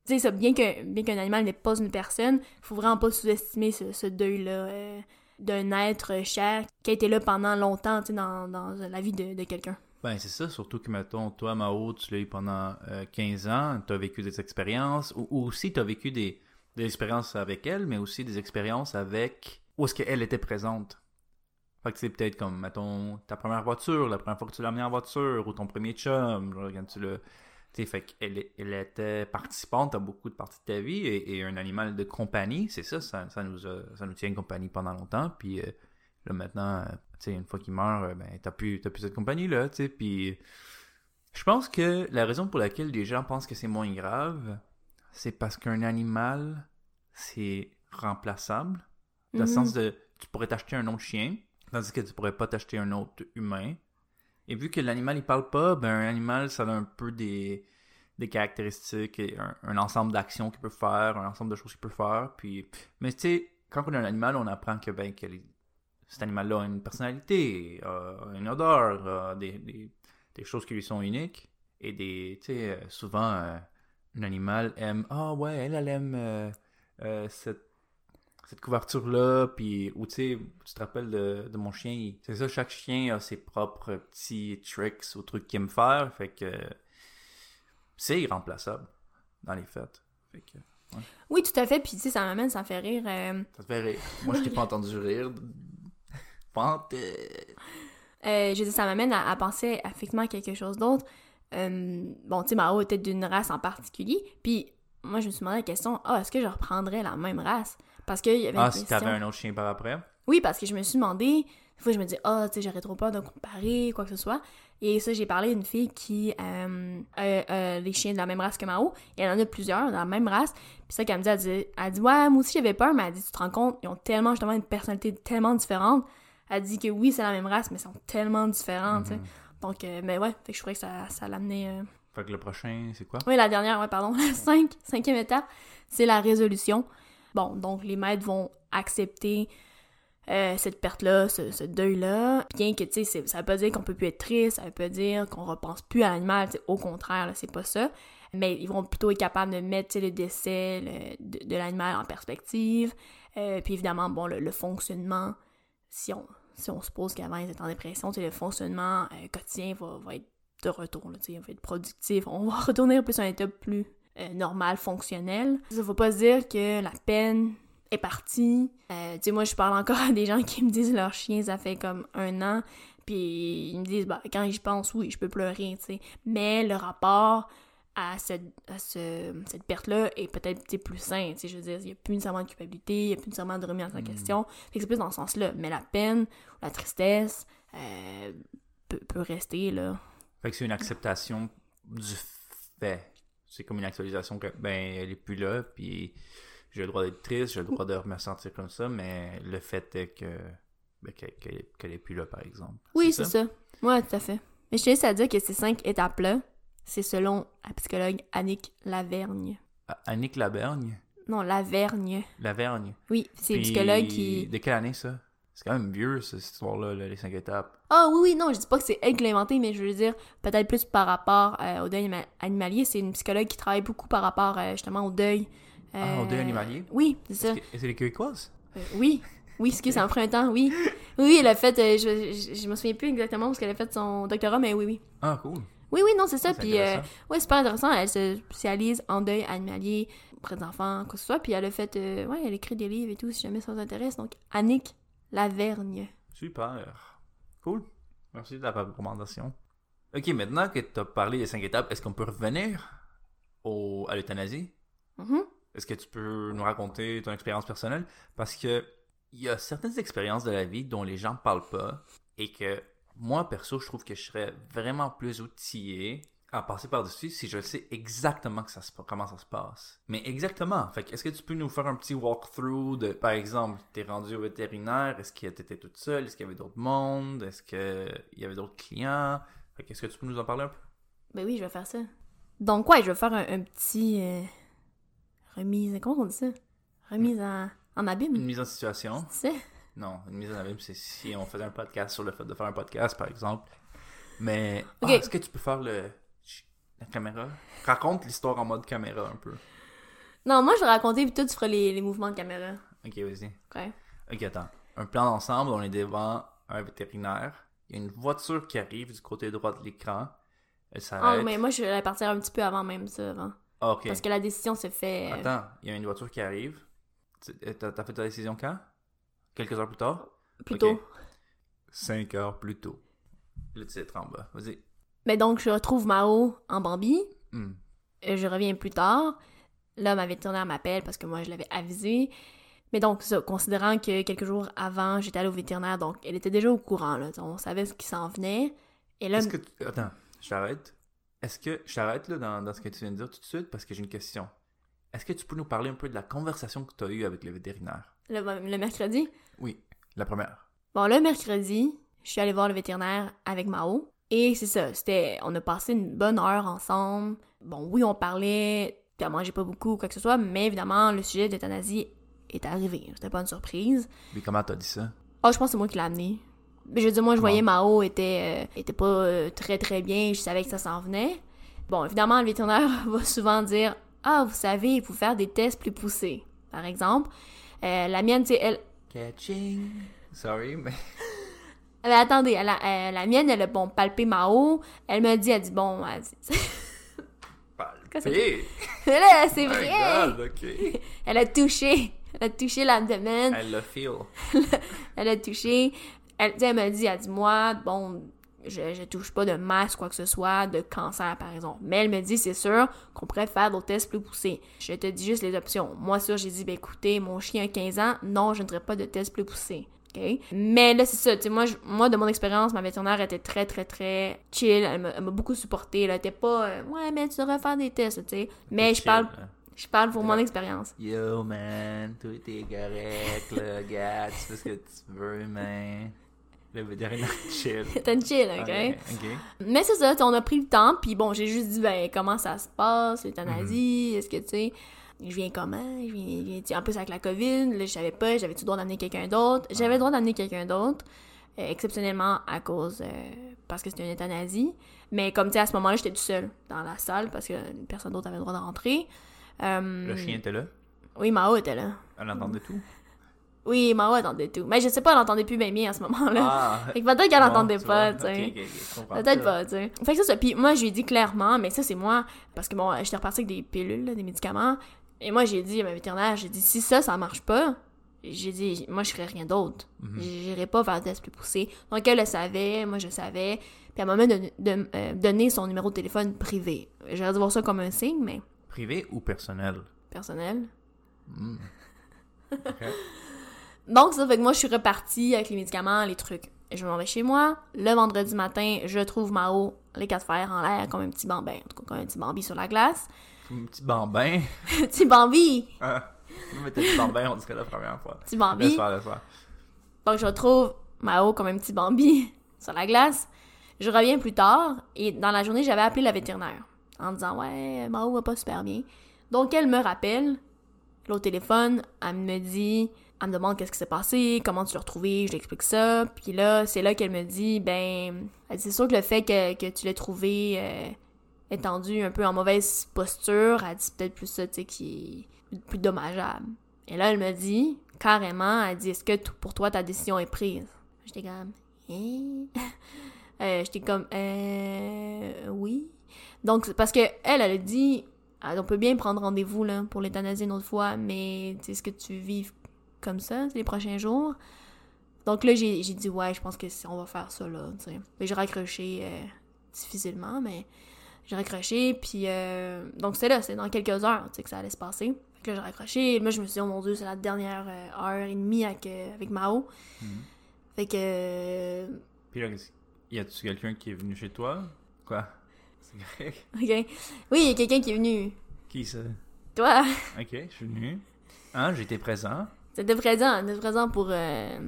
tu sais, ça, bien que- bien qu'un animal n'est pas une personne, faut vraiment pas sous-estimer ce, ce deuil-là euh, d'un être cher qui a été là pendant longtemps, tu sais, dans, dans la vie de, de quelqu'un. Ben, c'est ça, surtout que, mettons, toi, Mao, tu l'as eu pendant euh, 15 ans, tu as vécu des expériences, ou, ou aussi tu as vécu des, des expériences avec elle, mais aussi des expériences avec où est-ce qu'elle était présente. Fait que c'est peut-être comme, mettons, ta première voiture, la première fois que tu l'as amenée en voiture, ou ton premier chum, genre, quand tu l'as... Tu sais, fait qu'elle elle était participante à beaucoup de parties de ta vie, et, et un animal de compagnie, c'est ça, ça, ça nous a- ça nous tient compagnie pendant longtemps, puis... euh, Là, maintenant, euh, une fois qu'il meurt, euh, ben, t'as plus, t'as plus cette compagnie-là, tu sais, puis... Je pense que la raison pour laquelle les gens pensent que c'est moins grave, c'est parce qu'un animal, c'est remplaçable. Dans le Mhm. sens de, tu pourrais t'acheter un autre chien, tandis que tu pourrais pas t'acheter un autre humain. Et vu que l'animal, il parle pas, ben, un animal, ça a un peu des, des caractéristiques, et un, ensemble d'actions qu'il peut faire, un ensemble de choses qu'il peut faire, puis... Mais tu sais, quand on a un animal, on apprend que, ben, que cet animal-là a une personnalité, une odeur, des, des, choses qui lui sont uniques. Et des, tu sais, euh, souvent, euh, un animal aime, ah ouais, elle, elle aime euh, cette, cette couverture-là, puis, ou tu sais, tu te rappelles de, de mon chien, c'est ça, chaque chien a ses propres petits tricks ou trucs qu'il aime faire, fait que c'est irremplaçable dans les fêtes. Fait que, Oui, tout à fait. Puis, tu sais, ça m'amène, ça me fait rire. euh, ça te fait rire. Moi, je t'ai pas entendu rire. Pente. Euh, je dire, ça m'amène à, à penser effectivement à quelque chose d'autre. Euh, bon, tu sais, Mao était d'une race en particulier. Puis, moi, je me suis demandé la question ah, est-ce que je reprendrais la même race? Parce qu'il y avait Ah, une si t'avais un autre chien par après? Oui, parce que je me suis demandé. Des fois, je me dis ah, tu sais, j'aurais trop peur de comparer, quoi que ce soit. Et ça, j'ai parlé d'une fille qui euh, a a des chiens de la même race que Mao. Et elle en a plusieurs de la même race. Puis ça qu'elle me dit, elle dit, elle dit ouais, moi aussi j'avais peur, mais elle dit, tu te rends compte, ils ont tellement justement une personnalité tellement différente. Elle dit que oui, c'est la même race, mais ils sont tellement différents, tu sais. Mhm. Donc, euh, mais ouais, fait que je trouvais que ça, ça l'amenait. euh, Fait que le prochain, c'est quoi? Oui, la dernière, ouais, pardon. La cinq, cinquième étape, c'est la résolution. Bon, donc les maîtres vont accepter euh, cette perte-là, ce, deuil-là. Bien que, tu sais, ça veut pas dire qu'on peut plus être triste, ça veut pas dire qu'on repense plus à l'animal, au contraire, c'est pas ça. Mais ils vont plutôt être capables de mettre, le décès le- de, de l'animal en perspective. Euh, puis évidemment, bon, le, fonctionnement, si on, suppose qu'avant ils étaient en dépression, le fonctionnement euh, quotidien va, être de retour, va être productif, on va retourner plus à un état plus euh, normal, fonctionnel. Ça, faut pas dire que la peine est partie. Euh, tu sais, moi, je parle encore à des gens qui me disent leur chien, ça fait comme un an, puis ils me disent, bah, quand j'y pense, oui, je peux pleurer, tu sais. Mais le rapport à, ce, à ce- cette perte-là est peut-être plus sain, tu sais, je veux dire, il n'y a plus nécessairement de culpabilité, il n'y a plus nécessairement de remise en Mm. question. C'est plus dans ce sens-là. Mais la peine, la tristesse, euh, peut, peut rester, là. Fait que c'est une acceptation du fait. C'est comme une actualisation que, ben, elle est plus là, puis j'ai le droit d'être triste, j'ai le droit de me sentir comme ça, mais le fait est que, ben, qu'elle qu'elle est, plus là, par exemple. Oui, c'est ça? Ouais, tout à fait. Mais je tiens juste à dire que ces cinq étapes-là, c'est selon la psychologue Annick Lavergne. Ah, Annick Lavergne? Non, Lavergne. Lavergne. Oui, c'est une psychologue qui... De quelle année, ça? C'est quand même vieux, cette histoire-là, là, les cinq étapes. Ah oui, oui, non, je dis pas que c'est elle qui l'a inventé, mais je veux dire, peut-être plus par rapport euh, au deuil anima- animalier. C'est une psychologue qui travaille beaucoup par rapport euh, justement au deuil. Ah, au deuil Euh, animalier? Oui, c'est ça. Que- C'est les Québécoises? Oui. Oui, ça me prend un temps, oui. Oui, elle a fait, je, je, je me souviens plus exactement parce qu'elle a fait son doctorat, mais oui, oui. Ah, cool. Oui, oui, non, c'est ça. C'est Puis, euh, ouais, super intéressant. Elle se spécialise en deuil animalier auprès d'enfants, quoi que ce soit. Puis, elle a fait, euh, ouais, elle écrit des livres et tout, si jamais ça vous intéresse. Donc, Annick Lavergne. Super. Cool. Merci de la recommandation. Ok, maintenant que tu as parlé des cinq étapes, est-ce qu'on peut revenir au, à l'euthanasie? Mhm. Est-ce que tu peux nous raconter ton expérience personnelle? Parce que il y a certaines expériences de la vie dont les gens parlent pas et que moi, perso, je trouve que je serais vraiment plus outillé à passer par-dessus si je sais exactement que ça se, comment ça se passe. Mais exactement. Fait que est-ce que tu peux nous faire un petit walkthrough de, par exemple, t'es rendu au vétérinaire, est-ce que t'étais toute seule, est-ce qu'il y avait d'autres mondes, est-ce qu'il y avait d'autres clients? Fait que est-ce que tu peux nous en parler un peu? Ben oui, je vais faire ça. Donc, ouais, je vais faire un, un petit. euh, remise. Comment on dit ça? Remise en, en abîme. Une mise en situation. C'est? Non, une mise en abîme, c'est si on faisait un podcast sur le fait de faire un podcast, par exemple. Mais. Ah, est-ce que tu peux faire le la caméra Raconte l'histoire en mode caméra un peu. Non, moi, je vais raconter, puis toi, tu feras les, les mouvements de caméra. Ok, vas-y. Ok. Ok, attends. Un plan d'ensemble, on est devant un vétérinaire. Il y a une voiture qui arrive du côté droit de l'écran. Elle Ah, s'arrête. mais moi, je vais partir un petit peu avant même ça, avant. Ah, ok. Parce que la décision se fait. euh, Attends, il y a une voiture qui arrive. Euh, T'as fait ta décision quand? Quelques heures plus tard? Plus tôt. Cinq heures plus tôt. Le titre en bas. Vas-y. Mais donc, je retrouve Mao en Bambi. Hmm. Euh, Je reviens plus tard. Là, ma vétérinaire m'appelle parce que moi, je l'avais avisé. Mais donc, ça, considérant que quelques jours avant, j'étais allée au vétérinaire, donc elle était déjà au courant, là. On savait ce qui s'en venait. Et là, Est-ce que tu- Attends, je t'arrête. Est-ce que... Je t'arrête là dans, dans ce que tu viens de dire tout de suite parce que j'ai une question. Est-ce que tu peux nous parler un peu de la conversation que tu as eue avec le vétérinaire? le, le mercredi, Oui, la première. bon, le mercredi, je suis allée voir le vétérinaire avec Mao. Et c'est ça, c'était... On a passé une bonne heure ensemble. Bon, oui, on parlait... Elle mangeait pas beaucoup ou quoi que ce soit, mais évidemment, le sujet d'euthanasie est arrivé. C'était pas une surprise. Mais comment t'as dit ça? Ah, je pense que c'est moi qui l'ai amené. Mais je veux dire, moi, je voyais Mao était, euh, était pas euh, très très bien, je savais que ça s'en venait. Bon, évidemment, le vétérinaire va souvent dire Ah, vous savez, il faut faire des tests plus poussés. Par exemple, Euh, la mienne, c'est elle. Catching. Sorry, mais... Attendez, elle a- euh, la mienne, elle a bon, palpé Mao. Elle m'a dit, elle dit Bon, elle dit, là, c'est vrai! God. Elle a touché. Elle a touché l'abdomen. Elle le feel. Elle a touché. Elle, elle m'a dit, elle dit, moi, bon, je, je touche pas de masse, quoi que ce soit, de cancer, par exemple. Mais elle me dit, c'est sûr qu'on pourrait faire d'autres tests plus poussés. Je te dis juste les options. Moi, sûr, j'ai dit, ben écoutez, mon chien a 15 ans, non, je ne ferai pas de tests plus poussés. OK? Mais là, c'est ça. Tu sais, moi, je- moi, de mon expérience, ma vétérinaire était très, très, très chill. Elle m'a beaucoup supporté. Elle était pas, euh, ouais, mais tu devrais faire des tests, tu sais. Mais je Chill, parle, là. je parle pour mon expérience. Yo, man, tout est correct, là, gars, tu fais ce que tu veux, man. Le vétérinaire chill. C'était une chill, OK? Ok, ok. Mais c'est ça, on a pris le temps, puis bon, j'ai juste dit, ben, comment ça se passe, l'euthanasie, est-ce que, tu sais, je viens comment, je viens, je en plus avec la COVID, là, je savais pas, j'avais-tu le droit d'amener quelqu'un d'autre? J'avais le droit d'amener quelqu'un d'autre, euh, exceptionnellement à cause, euh, parce que c'était une euthanasie, mais comme, tu sais, à ce moment-là, j'étais tout seul dans la salle, parce que personne d'autre avait le droit de rentrer. Euh, Le chien était là? Oui, Mao était là. Elle entendait tout? Oui, Mao attendait tout. Mais je sais pas, elle entendait plus bien bien à ce moment-là. Ah! Fait que peut-être qu'elle entendait tu pas, tu sais. Peut-être pas, tu sais. Fait que ça. Puis moi, je lui ai dit clairement, mais ça, c'est moi, parce que bon, j'étais repartie avec des pilules, là, des médicaments. Et moi, j'ai dit à ma vétérinaire, j'ai dit, si ça, ça marche pas, j'ai dit, moi, je ferais rien d'autre. Mhm. J'irais pas vers test plus poussé. Donc, elle le savait, moi, je savais. Puis elle m'a même don- don- euh, donné son numéro de téléphone privé. J'aurais dû voir ça comme un signe, mais Privé ou personnel? personnel. Hmm. Ok. Donc, ça fait que moi, je suis repartie avec les médicaments, les trucs. Et je m'en vais chez moi. Le vendredi matin, je trouve Mao, les quatre fers en l'air, comme un petit bambin. En tout cas, comme un petit bambi sur la glace. Petit bambin. petit bambi! Ah. Mais t'as dit bambin, on dirait la première fois. Petit Laisse bambi. faire, laisse faire. Donc, je retrouve Mao comme un petit bambi sur la glace. Je reviens plus tard et dans la journée, j'avais appelé la vétérinaire en disant Ouais, Mao va pas super bien. Donc, elle me rappelle, là, au téléphone, elle me dit, elle me demande qu'est-ce qui s'est passé, comment tu l'as retrouvé, je lui explique ça. Puis là, c'est là qu'elle me dit Ben, elle dit, c'est sûr que le fait que, que tu l'aies trouvé euh, étendu un peu en mauvaise posture, elle dit peut-être plus ça, tu sais, qui est plus dommageable. Et là, elle me dit, carrément, elle dit Est-ce que pour toi ta décision est prise? J'étais comme? Euh, J'étais comme Euh. Oui. Donc, parce que elle, elle a dit Ah, On peut bien prendre rendez-vous là, pour l'euthanasie une autre fois, mais est-ce que tu vives comme ça les prochains jours? Donc là, j'ai dit Ouais, je pense que on va faire ça là. tu sais. Mais j'ai raccroché euh, difficilement, mais j'ai raccroché, puis euh, donc c'est là, c'est dans quelques heures, tu sais, que ça allait se passer. Fait que là, j'ai raccroché, et moi, je me suis dit, oh mon dieu, c'est la dernière euh, heure et demie avec, euh, avec Mao. Mhm. Fait que, euh, Puis là, y a-tu quelqu'un qui est venu chez toi? Quoi? C'est correct? ok. Oui, il y a quelqu'un qui est venu. Qui ça? Toi, Ok, je suis venu. Hein, j'étais présent. t'étais présent, t'étais présent pour, euh,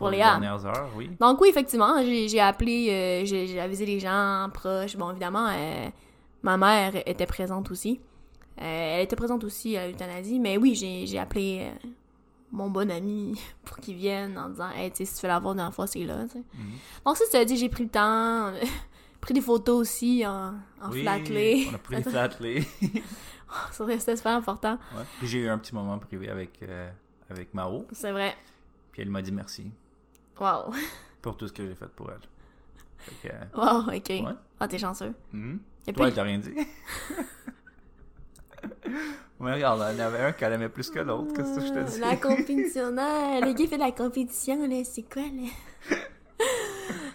pour les dernières heures, oui. Donc oui, effectivement, j'ai appelé, euh, j'ai avisé les gens proches. Bon, évidemment, euh, ma mère était présente aussi. Euh, elle était présente aussi à l'euthanasie, mais oui, j'ai appelé mon bon ami pour qu'il vienne en disant « Hey, tu sais, si tu veux la voir dans la fois, c'est là, tu. Mhm. Donc ça, ça dit, j'ai pris le temps, pris des photos aussi en, en Oui, flat-lay. On a pris des flat-lay. Ça, C'était super important, Ouais. Puis j'ai eu un petit moment privé avec, euh, avec Mao. c'est vrai. Puis elle m'a dit merci Wow. pour tout ce que j'ai fait pour elle. Fait que, euh, Wow, ok. Ouais. Ah, t'es chanceux. Et Toi, puis, elle t'a rien dit. Mais regarde, il y en avait un qu'elle aimait plus que l'autre. Qu'est-ce que je te dis? La compétition, le gars fait de la compétition, là, c'est quoi, là?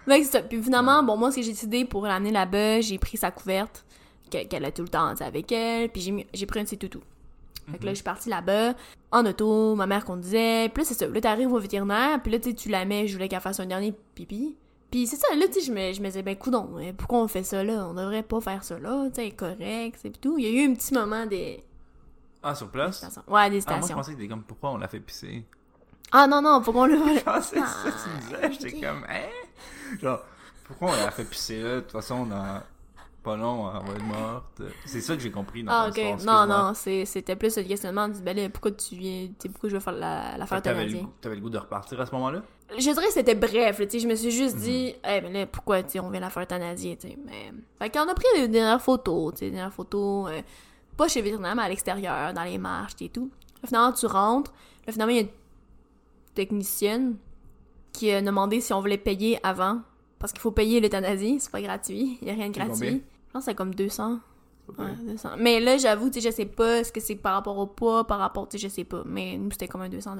Fait que c'est ça. Puis finalement, bon, moi, ce que j'ai décidé pour l'amener là-bas, j'ai pris sa couverte, que- qu'elle a tout le temps avec elle, puis j'ai pris un de ses toutous. Fait que là, je suis partie là-bas, en auto, ma mère conduisait, puis là, c'est ça. Là, t'arrives au vétérinaire, puis là, tu tu la mets, je voulais qu'elle fasse un dernier pipi. Puis c'est ça, là, tu sais, je me, je me disais, ben, coudon, hein, pourquoi on fait ça là? On devrait pas faire ça là, tu sais, correct, c'est tout. Il y a eu un petit moment des Ah, sur place? stations. Ouais, des Ah, moi, je stations. pensais que t'étais comme, pourquoi on l'a fait pisser? Ah, non, non, faut qu'on le Je pensais que ça, tu me disais. Ah, J'étais ok. comme, hein? Genre, pourquoi on l'a fait pisser là? De toute façon, dans pas long, elle va être morte. C'est ça que j'ai compris dans Ah, ok. Non, non, c'était plus le questionnement. Du ben là, pourquoi tu viens. Pourquoi je veux faire la, la Fait faire que T'avais le, t'avais le goût de repartir à ce moment-là? Je dirais que c'était bref, tu sais. Je me suis Mhm. juste dit, eh, ben là, pourquoi, tu on vient la faire tu sais. Mais. Fait qu'on a pris les dernières photos, tu sais, les dernières photos, euh, pas chez le vétérinaire, mais à l'extérieur, dans les marches, et tout. Là, finalement, tu rentres. Là, finalement, il y a une technicienne qui a demandé si on voulait payer avant. Parce qu'il faut payer l'euthanasie, c'est pas gratuit. Il y a rien de gratuit. Pense que c'est comme 200. Ok. Ouais, 200. Mais là, j'avoue, tu sais, je sais pas ce que c'est par rapport au poids, par rapport, tu sais, je sais pas. Mais nous, c'était comme un 200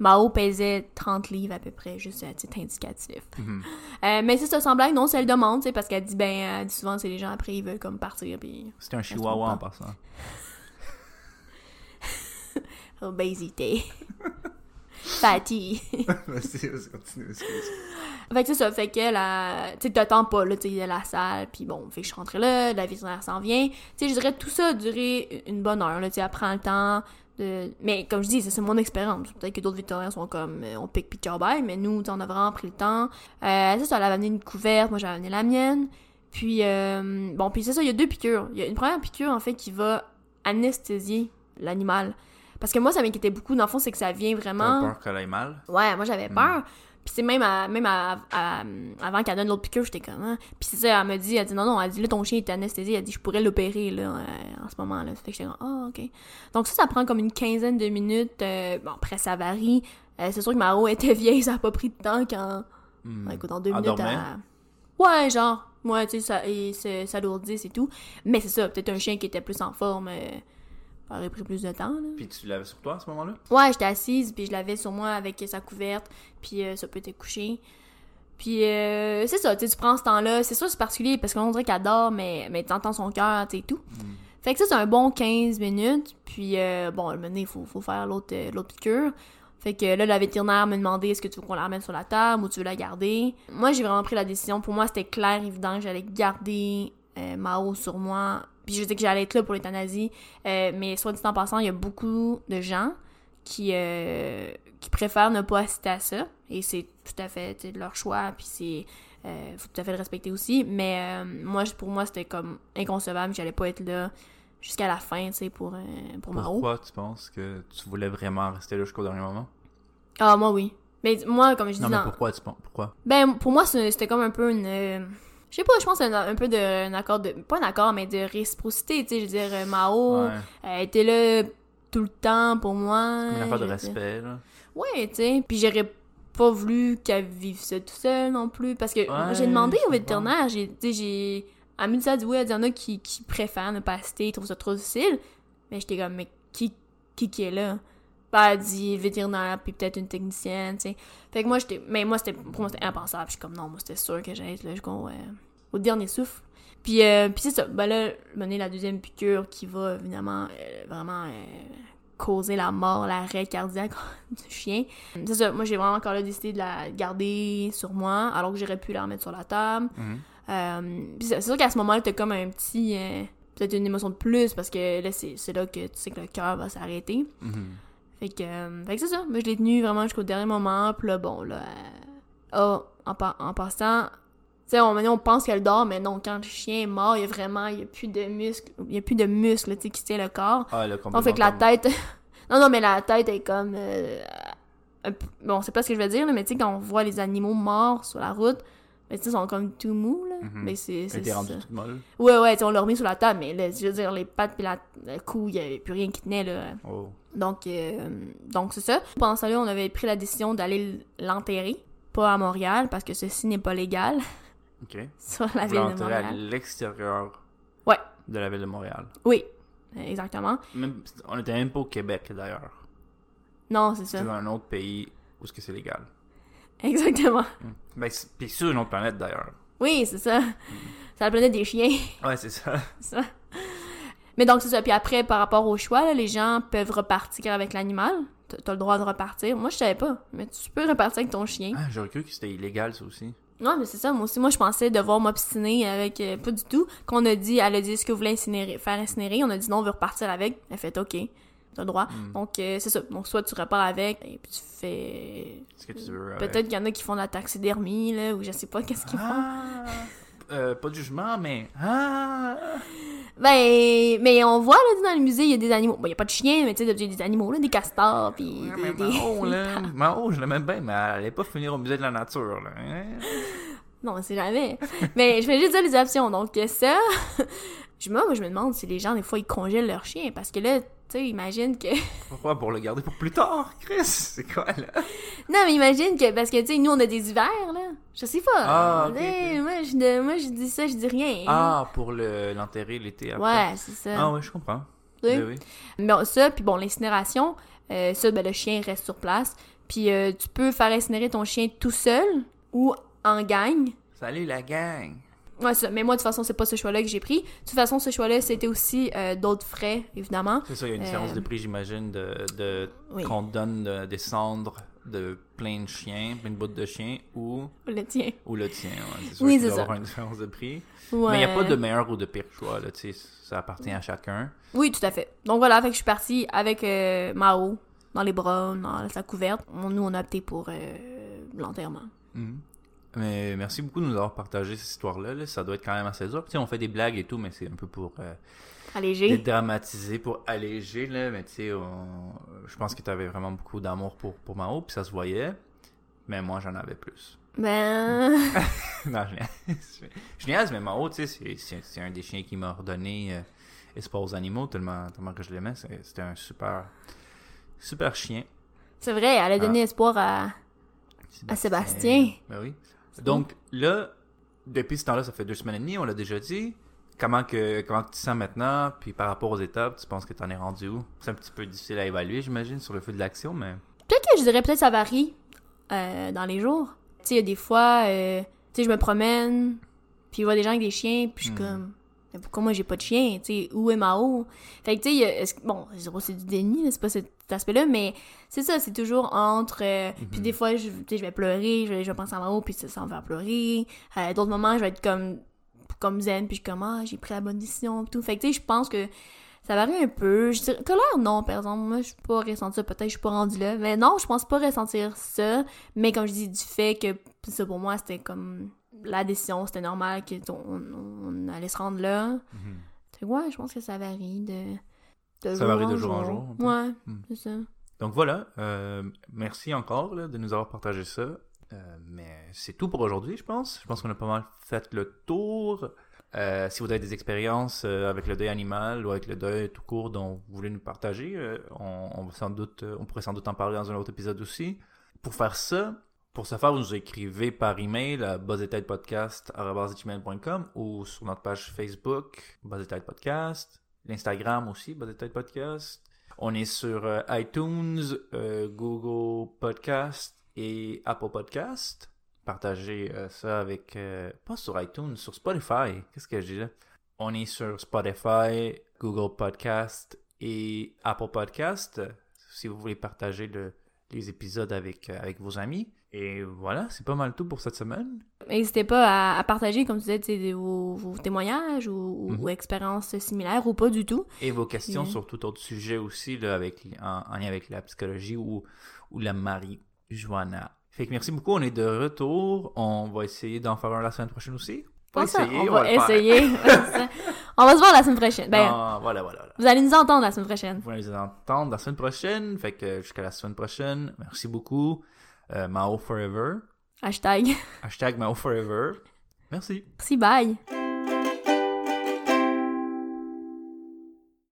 Mao pesait 30 livres à peu près, juste à titre indicatif. Mhm. Euh, mais c'est ça, blague, non, c'est elle demande, tu sais, parce qu'elle dit, ben, elle dit souvent, c'est les gens après, ils veulent comme partir, puis C'était un chihuahua en pas. passant. obésité. Fatty. Vas-y, vas-y, continue, excuse. Fait que c'est ça, fait qu'elle, a- tu t'attends pas, là, tu sais, la salle, puis bon, fait que je suis rentrée là, la vétérinaire s'en vient. Tu sais, je dirais tout ça a duré une bonne heure, là, tu sais, prend le temps de... Mais comme je dis, ça, c'est mon expérience. Peut-être que d'autres vétérinaires sont comme, euh, on pique puis bye, mais nous, on a vraiment pris le temps. Euh, c'est ça, elle avait amené une couverte, moi j'avais amené la mienne. Puis, euh, bon, puis c'est ça, il y a deux piqûres. Il y a une première piqûre, en fait, qui va anesthésier l'animal. Parce que moi, ça m'inquiétait beaucoup, dans le fond, c'est que ça vient vraiment... T'as peur qu'elle aille mal? Ouais, moi j'avais peur. Puis c'est même, à- même à- à- avant qu'elle donne l'autre piqûre, j'étais comme... hein. Puis c'est ça, elle me dit, elle dit non, non, elle dit là ton chien est anesthésié, elle dit je pourrais l'opérer là euh, en ce moment là. Fait que j'étais comme ah ok. Donc ça, ça prend comme une quinzaine de minutes. euh, bon après ça varie. Euh, c'est sûr que Maro était vieille, ça a pas pris de temps quand... Hmm. Écoute, en deux Elle minutes, elle- Ouais, genre. Ouais, tu sais, ça, et c'est- ça lourdit, c'est tout. Mais c'est ça, peut-être un chien qui était plus en forme euh, aurait pris plus de temps, là. Puis tu l'avais sur toi à ce moment-là? Ouais, j'étais assise, puis je l'avais sur moi avec sa couverte, puis euh, ça peut être couché. Puis euh, c'est ça, tu sais, tu prends ce temps-là. C'est sûr, c'est particulier parce qu'on dirait qu'elle dort, mais, mais t'entends son cœur, tu sais, tout. Fait que ça, c'est un bon 15 minutes. Puis euh, bon, maintenant, il faut, faut faire l'autre euh, l'autre piqûre. Fait que là, la vétérinaire m'a demandé est-ce que tu veux qu'on la remette sur la table ou tu veux la garder? Moi, j'ai vraiment pris la décision. Pour moi, c'était clair, évident que j'allais garder euh, Mao sur moi. Puis je dis que j'allais être là pour l'euthanasie. Euh, mais soit dit en passant, il y a beaucoup de gens qui, euh, qui préfèrent ne pas assister à ça. Et c'est tout à fait leur choix. Puis c'est. euh, faut tout à fait le respecter aussi. Mais euh, moi, pour moi, c'était comme inconcevable. J'allais pas être là jusqu'à la fin, tu sais, pour, pour Mao. Pourquoi tu penses que tu voulais vraiment rester là jusqu'au dernier moment? Ah, moi, oui. Mais moi, comme je dis, Non, mais dans- pourquoi tu penses? Pourquoi? ben, pour moi, c'était comme un peu une. Euh, Je sais pas, je pense que c'est un, un peu de, un accord de. Pas un accord, mais de réciprocité, tu sais. Je veux dire, euh, Mao Ouais. elle était là tout le temps pour moi. Une affaire de respect, là. Ouais, tu sais. Puis j'aurais pas voulu qu'elle vive ça tout seul non plus. Parce que Ouais, j'ai demandé au vétérinaire, j'ai, tu sais, j'ai. Elle me dit oui, elle dit, il y en a qui, qui préfèrent ne pas assister, ils trouvent ça trop difficile. Mais j'étais comme, mais qui, qui qui est là? Dit vétérinaire, puis peut-être une technicienne, tu sais. Fait que moi, j'étais. Mais moi, c'était pour moi, c'était impensable. Je suis comme, non, moi, c'était sûr que j'allais être là jusqu'au euh, au dernier souffle. Puis, euh, puis c'est ça. Ben là, mener la deuxième piqûre qui va évidemment euh, vraiment euh, causer la mort, l'arrêt cardiaque du chien. C'est ça. Moi, j'ai vraiment encore là décidé de la garder sur moi, alors que j'aurais pu la remettre sur la table. Mhm. Euh, puis c'est sûr qu'à ce moment-là, t'as comme un petit. Peut-être une émotion de plus parce que là, c'est c'est là que tu sais que le cœur va s'arrêter. Mhm. Fait que, euh, fait que c'est ça. Moi, je l'ai tenue vraiment jusqu'au dernier moment. Puis là, bon, là. euh, ah, en, pa- en passant. Tu sais, on, on pense qu'elle dort, mais non, quand le chien est mort, il y a vraiment. Il y a plus de muscles. Il y a plus de muscles, tu sais, qui tient le corps. Ah, complètement. fait que la tête. non, non, mais la tête est comme. euh, Bon, c'est pas ce que je veux dire, là, mais tu sais, quand on voit les animaux morts sur la route, mais ils sont comme tout mous, là. Mhm. Mais c'est. C'est rendue toute molle. Ouais, ouais, on l'a remis sur la table, mais là, je veux dire, les pattes puis la, le cou, il y avait plus rien qui tenait, là. Oh. Donc, euh, donc c'est ça. Pendant ça, là, on avait pris la décision d'aller l'enterrer, pas à Montréal, parce que ceci n'est pas légal Ok. sur la Vous ville de l'enterrez à Montréal. l'extérieur Ouais. de la ville de Montréal. Oui, exactement. Même, on était même pas au Québec, d'ailleurs. Non, c'est C'est ça. dans un autre pays où est-ce que c'est légal. Exactement. Ben, puis sur une autre planète, d'ailleurs. Oui, c'est ça. C'est la planète des chiens. Ouais, c'est ça. ça. Mais donc, c'est ça. Puis après, par rapport au choix, là, les gens peuvent repartir avec l'animal. T'as le droit de repartir. Moi, je savais pas. Mais tu peux repartir avec ton chien. Ah, j'aurais cru que c'était illégal, ça aussi. Non, mais c'est ça. Moi aussi, moi, je pensais devoir m'obstiner avec... euh, pas du tout. Qu'on a dit, elle a dit, est-ce que vous voulez incinérer, faire incinérer? On a dit non, on veut repartir avec. Elle fait, OK. T'as le droit. Hmm. Donc, euh, c'est ça. Donc, soit tu repars avec, et puis tu fais... Ce que tu veux. avec. Peut-être qu'il y en a qui font de la taxidermie, là, ou je sais pas qu'est-ce qu'ils font. Ah! Euh, pas de jugement, mais. Ah! Ben, mais on voit, là, dans le musée, il y a des animaux. Bon, il y a pas de chiens, mais tu sais, il y a des animaux, là, des castors, puis Ouais, des... des- Mao, là. Mao, je l'aimais bien, mais elle allait pas finir au musée de la nature, là. Hein? Non, c'est jamais. mais je fais juste dire les options. Donc, ça, je, moi, moi, je me demande si les gens, des fois, ils congèlent leur chien. Parce que là, tu sais, imagine que. Pourquoi? Pour le garder pour plus tard, Chris? C'est quoi, là? non, mais imagine que. Parce que, tu sais, nous, on a des hivers, là. Je sais pas. Ah. Moi, je, moi, je dis ça, je dis rien. Ah, pour le- l'enterrer l'été après. Ouais, c'est ça. Ah, ouais, je comprends. Oui, oui. Mais bon, ça, puis bon, l'incinération, euh, ça, ben, le chien reste sur place. Puis euh, tu peux faire incinérer ton chien tout seul ou en gang. Salut, la gang! Ouais, ça. Mais moi, de toute façon, c'est pas ce choix-là que j'ai pris. De toute façon, ce choix-là, c'était aussi euh, d'autres frais, évidemment. C'est ça, il y a une Euh, différence de prix, j'imagine, de, de Oui. qu'on donne de- des cendres de plein de chiens, plein de bouts de chiens, ou, Le tien. ou le tien. Ouais. C'est sûr Oui, c'est ça. avoir une différence de prix. Ouais. Mais il n'y a pas de meilleur ou de pire choix, là, tu sais, ça appartient à chacun. Oui, tout à fait. Donc voilà, fait que je suis partie avec euh, Mao dans les bras, dans sa couverte. Nous, on a opté pour euh, l'enterrement. Mhm. Mais merci beaucoup de nous avoir partagé cette histoire-là. là. Ça doit être quand même assez dur. Tu sais, on fait des blagues et tout, mais c'est un peu pour euh, Allégé. dédramatiser, pour alléger. Là. Mais tu sais, on- je pense que tu avais vraiment beaucoup d'amour pour, pour Mao, puis ça se voyait. Mais moi, j'en avais plus. Ben. non, je niaise. Je niaise, mais Mao, tu sais, c'est- un des chiens qui m'a redonné euh, espoir aux animaux, tellement, tellement que je l'aimais. C'était un super, super chien. C'est vrai, elle a donné espoir à. À Sébastien. Ben oui. Donc là, depuis ce temps-là, ça fait deux semaines et demie, on l'a déjà dit. Comment que comment que tu sens maintenant, puis par rapport aux étapes, tu penses que tu en es rendu où? C'est un petit peu difficile à évaluer, j'imagine, sur le feu de l'action, mais Peut-être que je dirais peut-être ça varie euh, dans les jours. Tu sais, il y a des fois, euh, tu sais, je me promène, puis je vois des gens avec des chiens, puis je suis Hmm. comme, mais pourquoi moi j'ai pas de chien? Tu sais, où est Mao? Fait que tu sais, bon, je dirais pas c'est du déni, c'est pas cet aspect-là, mais c'est ça, c'est toujours entre. euh, Puis Mhm. des fois, je, tu sais, je vais pleurer, je vais, je vais penser à Mao, puis ça, ça me fait pleurer. Euh, D'autres moments, je vais être comme, comme zen, puis je suis comme, ah, j'ai pris la bonne décision, tout. Fait que tu sais, je pense que ça varie un peu. Je dirais, colère, non, par exemple. Moi, je suis pas ressenti ça. Peut-être que je suis pas rendue là. Mais non, je pense pas ressentir ça. Mais comme je dis, du fait que ça, pour moi, c'était comme la décision, c'était normal qu'on on, on allait se rendre là. Fait que ouais, je pense que ça varie de, de Ça varie de jour en jour. Ouais, Hmm. c'est ça. Donc voilà, euh, merci encore là, de nous avoir partagé ça. Euh, mais c'est tout pour aujourd'hui, je pense. Je pense qu'on a pas mal fait le tour. Euh, si vous avez des expériences euh, avec le deuil animal ou avec le deuil tout court dont vous voulez nous partager, on, on sans doute, on pourrait sans doute en parler dans un autre épisode aussi. Pour faire ça, pour ce faire, vous nous écrivez par email à buzzetidepodcast.com ou sur notre page Facebook, Buzzetide Podcast, l'Instagram aussi, Buzzetide Podcast. On est sur euh, iTunes, euh, Google Podcast et Apple Podcast. Partagez euh, ça avec... pas sur iTunes, sur Spotify. Qu'est-ce que je dis là? On est sur Spotify, Google Podcast et Apple Podcast. Si vous voulez partager le- les épisodes avec vos amis. Et voilà, c'est pas mal tout pour cette semaine. N'hésitez pas à, à partager, comme tu disais, vos, vos témoignages ou, ou Mhm. expériences similaires ou pas du tout. Et vos questions Bien. sur tout autre sujet aussi, là, avec, en, en lien avec la psychologie ou, ou la marijuana. Fait que merci beaucoup, on est de retour. On va essayer d'en faire un la semaine prochaine aussi. Pas ça, essayer, on va essayer. on va se voir la semaine prochaine. Ben, Ah, voilà, voilà, voilà. vous allez nous entendre la semaine prochaine. Vous allez les entendre la semaine prochaine. Fait que jusqu'à la semaine prochaine, merci beaucoup. Euh, Mao Forever. Hashtag. Hashtag Mao Forever. Merci. Merci, bye.